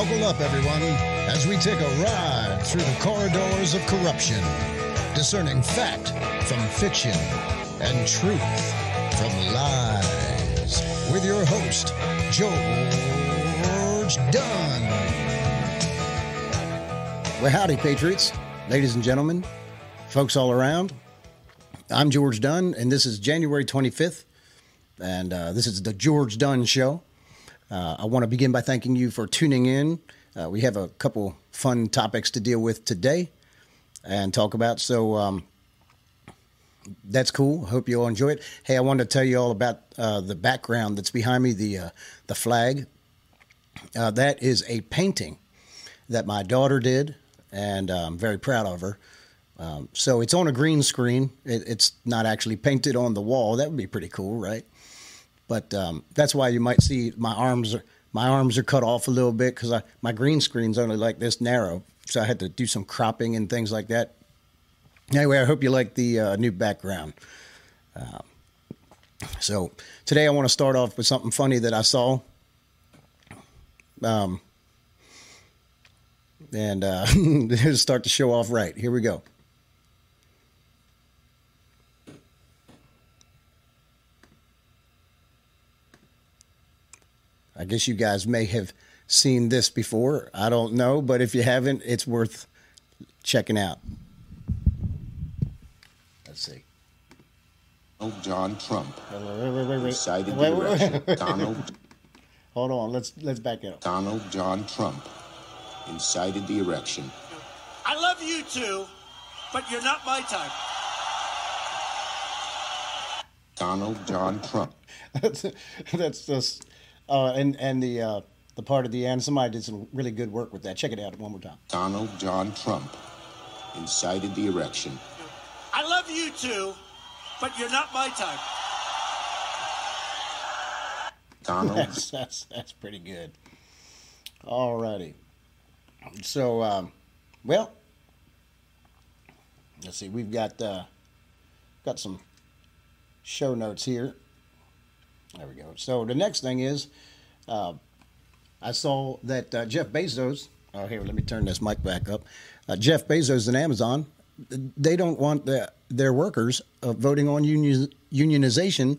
Buckle up, everyone, as we take a ride through the corridors of corruption, discerning fact from fiction and truth from lies. With your host, George Dunn. Well, howdy, Patriots, ladies and gentlemen, folks all around. I'm George Dunn, and this is January 25th, and uh, this is the George Dunn Show. Uh, I want to begin by thanking you for tuning in. Uh, we have a couple fun topics to deal with today and talk about, so um, that's cool. Hope you all enjoy it. Hey, I wanted to tell you all about uh, the background that's behind me, the uh, the flag. Uh, that is a painting that my daughter did, and uh, I'm very proud of her. Um, so it's on a green screen. It, it's not actually painted on the wall. That would be pretty cool, right? But um, that's why you might see my arms are my arms are cut off a little bit because my green screen's only like this narrow, so I had to do some cropping and things like that. Anyway, I hope you like the uh, new background. Uh, so today I want to start off with something funny that I saw. Um, and uh, start to show off right. Here we go. I guess you guys may have seen this before. I don't know, but if you haven't, it's worth checking out. Let's see. Donald John Trump Wait, wait, wait, wait, wait. incited Wait, the wait, wait. Donald Hold on. Let's let's back it up. Donald John Trump incited the election. I love you too, but you're not my type. Donald John Trump that's that's just uh, and and the uh, the part of the end. Somebody did some really good work with that. Check it out one more time. Donald John Trump incited the erection. I love you too, but you're not my type. Donald That's that's that's pretty good. Alrighty. So, um, well, let's see. We've got uh, got some show notes here. There we go. So the next thing is, uh, I saw that uh, Jeff Bezos. Oh, here, let me turn this mic back up. Uh, Jeff Bezos and Amazon. They don't want the, their workers uh, voting on union, unionization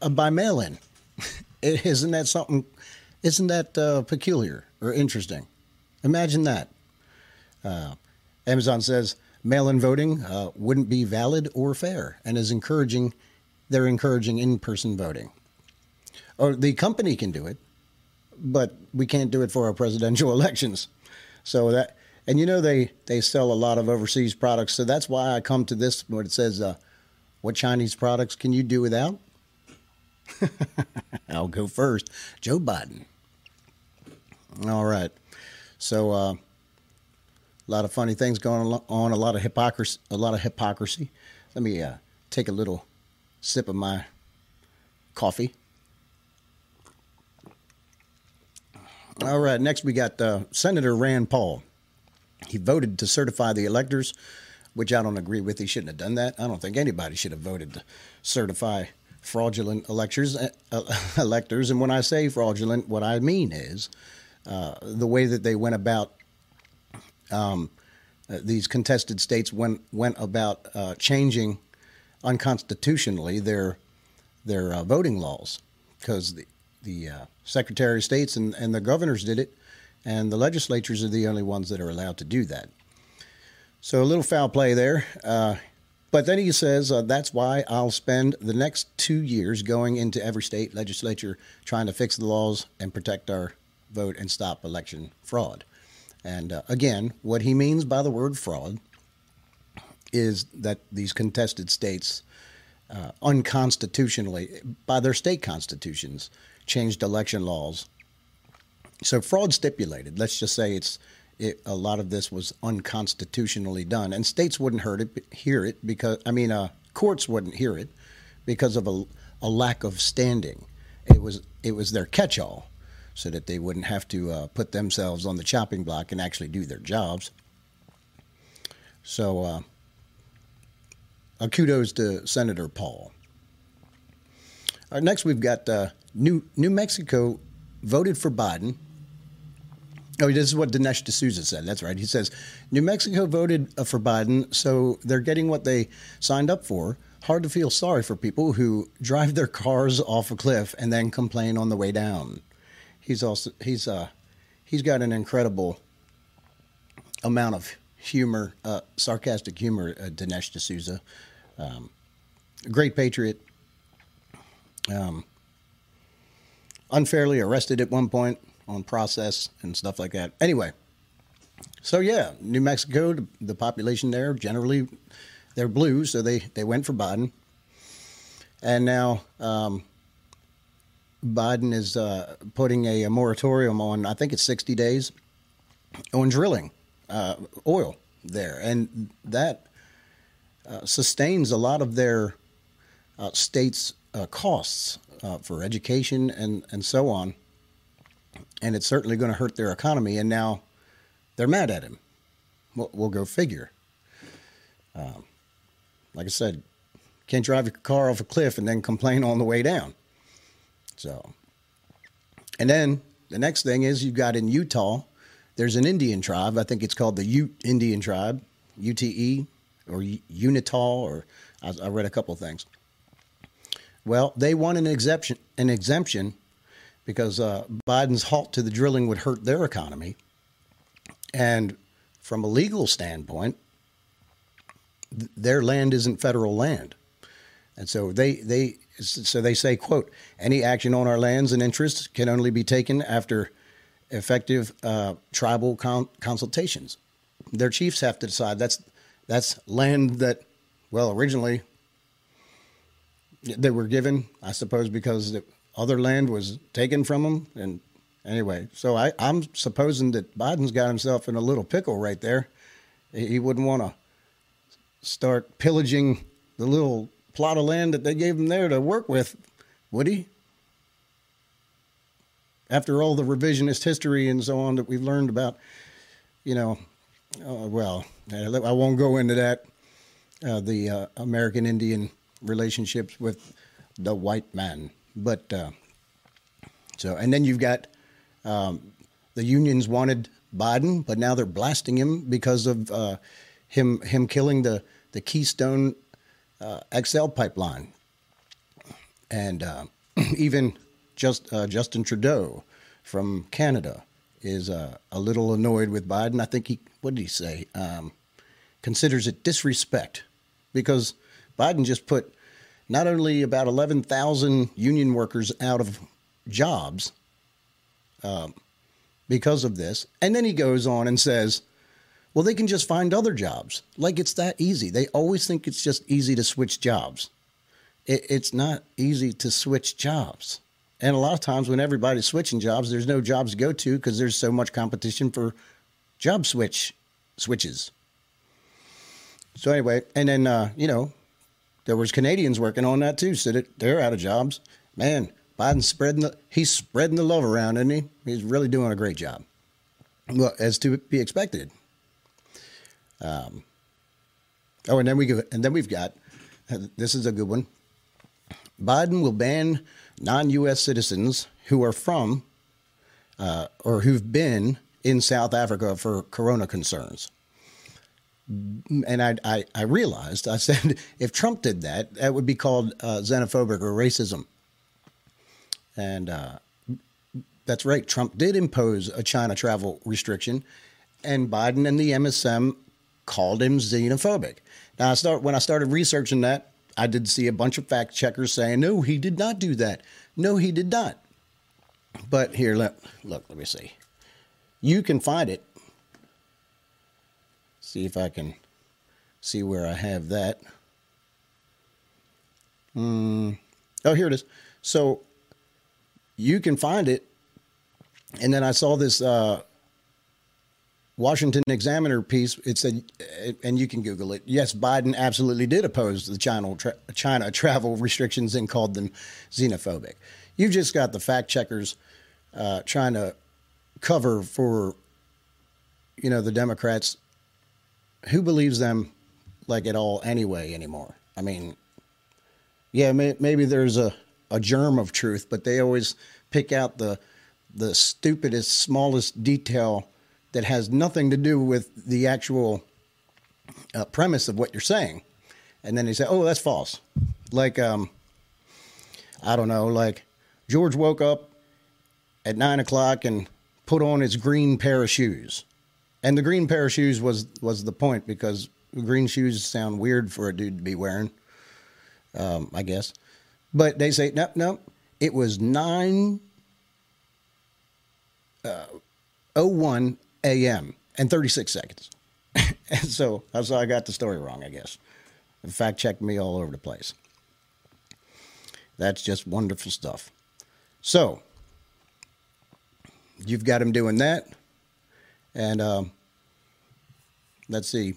uh, by mail-in. Isn't that something? Isn't that uh, peculiar or interesting? Imagine that. Amazon says mail-in voting wouldn't be valid or fair, and is encouraging. They're encouraging in-person voting. Or the company can do it, but we can't do it for our presidential elections. So that, and you know they they sell a lot of overseas products, so that's why I come to this where it says, uh, "What Chinese products can you do without?" I'll go first. Joe Biden. All right. So uh, a lot of funny things going on. A lot of hypocrisy. A lot of hypocrisy. Let me uh, take a little sip of my coffee. All right. Next, we got uh, Senator Rand Paul. He voted to certify the electors, which I don't agree with. He shouldn't have done that. I don't think anybody should have voted to certify fraudulent electors. Uh, electors, and when I say fraudulent, what I mean is uh, the way that they went about um, uh, these contested states went went about uh, changing unconstitutionally their their uh, voting laws because the uh, Secretary of States and, and the governors did it, and the legislatures are the only ones that are allowed to do that. So a little foul play there. Uh, but then he says uh, that's why I'll spend the next two years going into every state legislature trying to fix the laws and protect our vote and stop election fraud. And uh, again, what he means by the word fraud is that these contested states uh, unconstitutionally, by their state constitutions, changed election laws. So fraud stipulated. Let's just say it's it, a lot of this was unconstitutionally done, and states wouldn't it, hear it because I mean, uh, courts wouldn't hear it because of a, a lack of standing. It was it was their catch-all, so that they wouldn't have to uh, put themselves on the chopping block and actually do their jobs. So, uh, uh, kudos to Senator Paul. All right, next we've got uh, New New Mexico voted for Biden. Oh, this is what Dinesh D'Souza said. That's right. He says New Mexico voted uh, for Biden, so they're getting what they signed up for. Hard to feel sorry for people who drive their cars off a cliff and then complain on the way down. He's also he's uh he's got an incredible amount of humor, uh, sarcastic humor. Uh, Dinesh D'Souza, um, great patriot. Um, unfairly arrested at one point on process and stuff like that. Anyway, so yeah, New Mexico, the population there generally they're blue, so they they went for Biden, and now um, Biden is uh, putting a, a, moratorium on I think it's sixty days on drilling uh, oil there, and that uh, sustains a lot of their uh, states' uh, costs uh, for education and and so on and it's certainly going to hurt their economy. And now they're mad at him. We'll, we'll go figure. Um, like I said, can't drive your car off a cliff and then complain on the way down. So, and then the next thing is you've got in Utah, there's an Indian tribe. I think it's called the Ute Indian tribe, UTE or Uintah, or I, I read a couple of things. Well, they want an exemption, an exemption because uh, Biden's halt to the drilling would hurt their economy. And from a legal standpoint, th- their land isn't federal land. And so they, they so they say, quote, any action on our lands and interests can only be taken after effective uh, tribal con- consultations. Their chiefs have to decide that's that's land that, well, originally they were given, I suppose, because it other land was taken from them. And anyway, so I, I'm supposing that Biden's got himself in a little pickle right there. He wouldn't want to start pillaging the little plot of land that they gave him there to work with, would he? After all the revisionist history and so on that we've learned about, you know, uh, well, I won't go into that. Uh, the uh, American Indian relationships with the white man. But uh, so, and then you've got um, the unions wanted Biden, but now they're blasting him because of uh, him him killing the the Keystone uh, XL pipeline, and uh, even just uh, Justin Trudeau from Canada is uh, a little annoyed with Biden. I think he what did he say? Um, considers it disrespect because Biden just put not only about 11,000 union workers out of jobs um, because of this, and then he goes on and says, well, they can just find other jobs. Like it's that easy. They always think it's just easy to switch jobs. It, it's not easy to switch jobs. And a lot of times when everybody's switching jobs, there's no jobs to go to because there's so much competition for job switch switches. So anyway, and then uh, you know, there was Canadians working on that too. So they're out of jobs. Man, Biden's spreading the he's spreading the love around, isn't he? He's really doing a great job. Well, as to be expected. Um, oh, and then we go, and then we've got this is a good one. Biden will ban non-U.S. citizens who are from uh, or who've been in South Africa for corona concerns and I, I, I, realized, I said, if Trump did that, that would be called uh, xenophobic or racism. And uh, that's right. Trump did impose a China travel restriction, and Biden and the MSM called him xenophobic. Now, I start when I started researching that, I did see a bunch of fact checkers saying, no, he did not do that. No, he did not. But here, let, look, let me see. You can find it see if I can see where I have that. Mm. Oh, here it is. So you can find it. And then I saw this uh, Washington Examiner piece. It said, and you can Google it. Yes, Biden absolutely did oppose the China, tra- China travel restrictions and called them xenophobic. You've just got the fact checkers uh, trying to cover for, you know, the Democrats who believes them like at all anyway anymore? I mean, yeah, may, maybe there's a, a germ of truth, but they always pick out the the stupidest, smallest detail that has nothing to do with the actual uh, premise of what you're saying. And then they say, oh, that's false. Like, um, I don't know, like George woke up at nine o'clock and put on his green pair of shoes. And the green pair of shoes was, was the point because green shoes sound weird for a dude to be wearing, um, I guess. But they say, nope, nope. it was 9 uh, 01 a.m. and 36 seconds. and so, so I got the story wrong, I guess. Fact, checked me all over the place. That's just wonderful stuff. So, you've got him doing that. And um, let's see.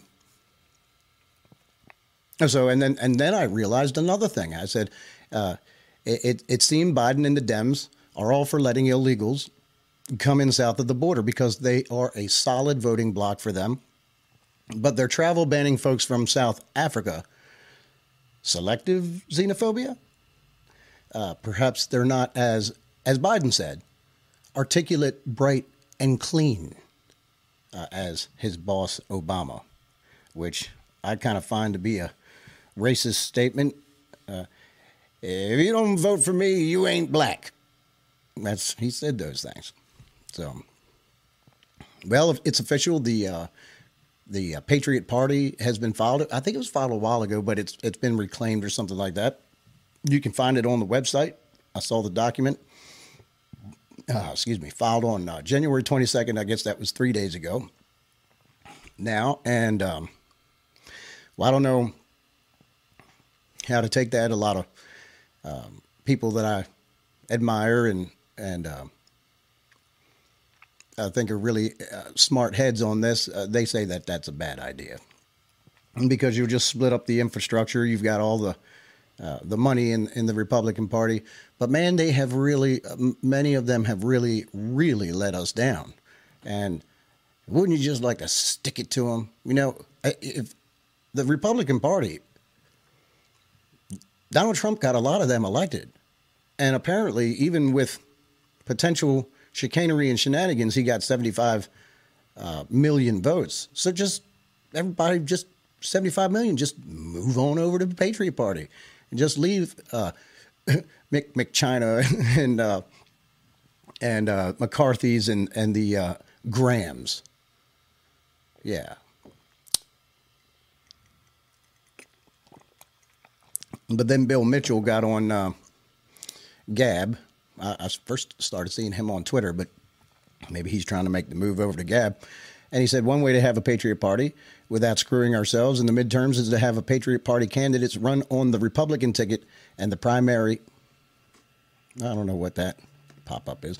So, and then and then I realized another thing. I said, uh, it, it, seemed Biden and the Dems are all for letting illegals come in south of the border because they are a solid voting bloc for them. But they're travel banning folks from South Africa. Selective xenophobia? Uh, perhaps they're not as, as Biden said, articulate, bright, and clean uh, as his boss Obama, which I kind of find to be a racist statement. Uh, if you don't vote for me, you ain't black. That's he said those things. So, well, it's official. The uh, the uh, Patriot Party has been filed. I think it was filed a while ago, but it's it's been reclaimed or something like that. You can find it on the website. I saw the document. Uh, excuse me, filed on uh, January 22nd. I guess that was three days ago. Now, and um, well, I don't know how to take that. A lot of um, people that I admire and and uh, I think are really uh, smart heads on this. Uh, they say that that's a bad idea because you just split up the infrastructure. You've got all the uh, the money in in the Republican Party, but man, they have really uh, many of them have really really let us down. And wouldn't you just like to stick it to them? You know, if the Republican Party Donald Trump got a lot of them elected. And apparently, even with potential chicanery and shenanigans, he got 75 uh, million votes. So just everybody, just 75 million, just move on over to the Patriot Party and just leave uh, Mick McChina and uh, and uh, McCarthy's and and the uh, Grahams. Yeah, But then Bill Mitchell got on uh, Gab. I, I, first started seeing him on Twitter, but maybe he's trying to make the move over to Gab. And he said one way to have a Patriot Party without screwing ourselves in the midterms is to have a Patriot Party candidates run on the Republican ticket and the primary. I don't know what that pop up is.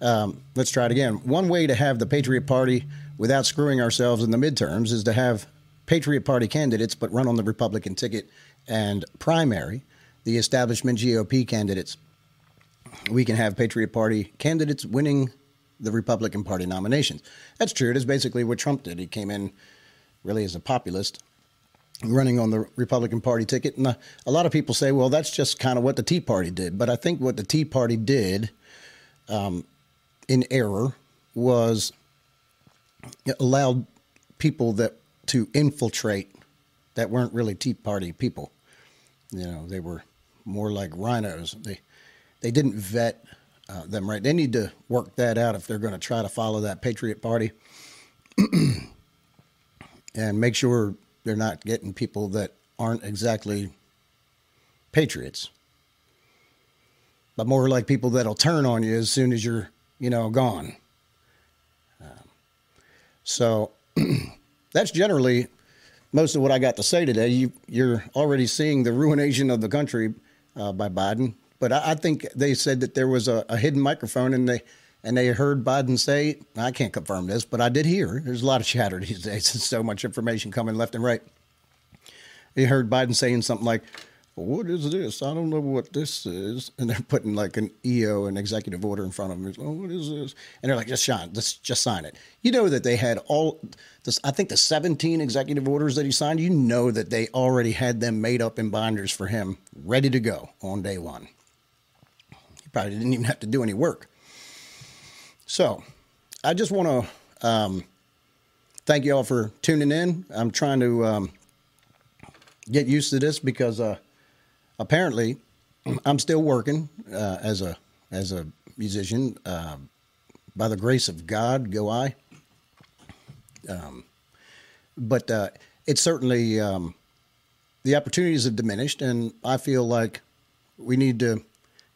Um, let's try it again. One way to have the Patriot Party without screwing ourselves in the midterms is to have Patriot Party candidates, but run on the Republican ticket and primary, the establishment GOP candidates. We can have Patriot Party candidates winning the Republican Party nominations. That's true. It is basically what Trump did. He came in really as a populist, running on the Republican Party ticket. And a, a lot of people say, well, that's just kind of what the Tea Party did. But I think what the Tea Party did um, in error was allowed people that to infiltrate that weren't really Tea Party people. You know, they were more like RINOs. They they didn't vet uh, them right. They need to work that out if they're going to try to follow that Patriot Party, and make sure they're not getting people that aren't exactly patriots, but more like people that'll turn on you as soon as you're you know gone. Um, so that's generally most of what I got to say today. You, you're already seeing the ruination of the country uh, by Biden. But I, I, think they said that there was a, a, hidden microphone, and they and they heard Biden say, "I can't confirm this, but I did hear." There's a lot of chatter these days. There's so much information coming left and right. He heard Biden saying something like, what is this? I don't know what this is. And they're putting like an EO, an executive order in front of him. Oh, what is this? And they're like, just sign, just, just sign it. You know that they had all this, I think the 17 executive orders that he signed, you know that they already had them made up in binders for him, ready to go on day one. Probably didn't even have to do any work. So I just want to Um, thank you all for tuning in. I'm trying to um, get used to this because uh, apparently I'm still working uh, as a as a musician. Uh, by the grace of God, go I. Um, but uh, it's certainly um, the opportunities have diminished, and I feel like we need to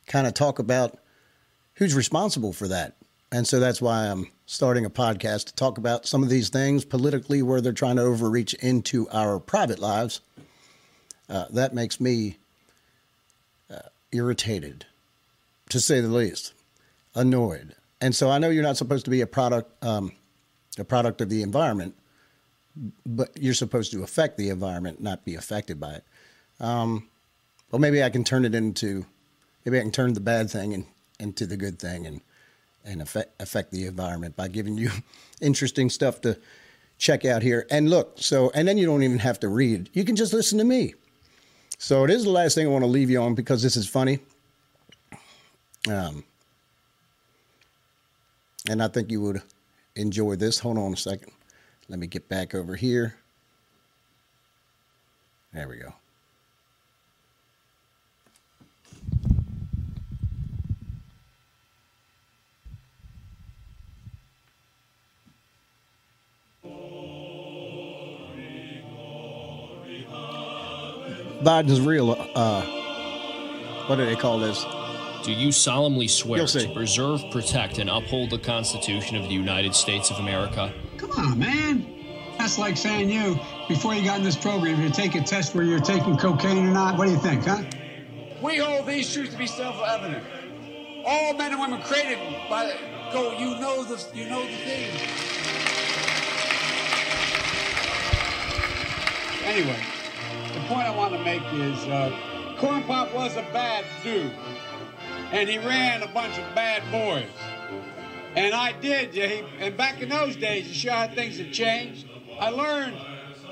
kind of talk about who's responsible for that. And so that's why I'm starting a podcast to talk about some of these things politically where they're trying to overreach into our private lives. Uh, that makes me uh, irritated, to say the least, annoyed. And so I know you're not supposed to be a product, um, a product of the environment, but you're supposed to affect the environment, not be affected by it. Um, well, maybe I can turn it into, maybe I can turn the bad thing in, into the good thing and and affect affect the environment by giving you interesting stuff to check out here. And look, so and then you don't even have to read; you can just listen to me. So it is the last thing I want to leave you on because this is funny. Um, and I think you would enjoy this. Hold on a second. Let me get back over here. There we go. Biden's real. Uh, what do they call this? Do you solemnly swear to preserve, protect, and uphold the Constitution of the United States of America? Come on, man. That's like saying you, before you got in this program, you take a test where you're taking cocaine or not. What do you think, huh? We hold these truths to be self-evident. All men and women created by the, go. You know the you know the thing. Anyway, the point I want to make is uh, Corn Pop was a bad dude, and he ran a bunch of bad boys. And I did, he, and back in those days, you sure how things have changed. I learned,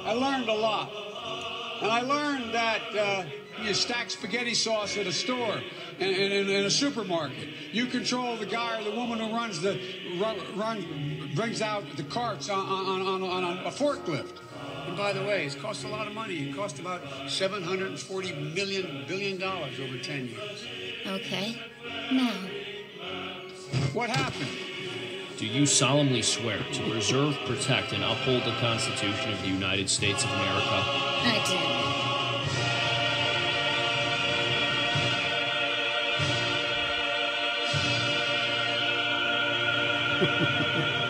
I learned a lot. And I learned that uh, you stack spaghetti sauce at a store, in, in a supermarket. You control the guy or the woman who runs the, run, run, brings out the carts on, on, on, on a forklift. And by the way, it's cost a lot of money. It cost about 740 million billion dollars over 10 years. Okay. Now, What happened? Do you solemnly swear to preserve, protect, and uphold the Constitution of the United States of America? I do. Thank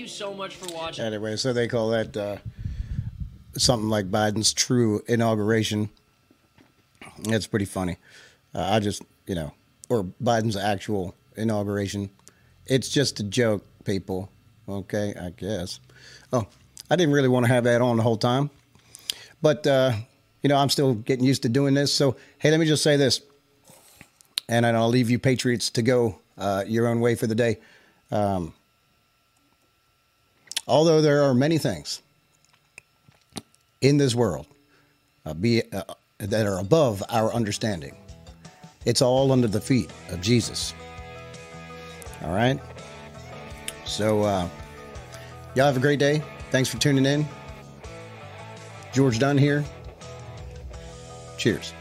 you so much for watching. Anyway, so they call that uh, something like Biden's true inauguration. It's pretty funny. Uh, I just, you know, or Biden's actual inauguration. It's just a joke, people. Okay, I guess. Oh, I didn't really want to have that on the whole time. But, uh, you know, I'm still getting used to doing this. So, hey, let me just say this. And I'll leave you Patriots to go uh, your own way for the day. Um, although there are many things in this world uh, be, uh, that are above our understanding, it's all under the feet of Jesus. All right? So, uh, y'all have a great day. Thanks for tuning in. George Dunn here. Cheers.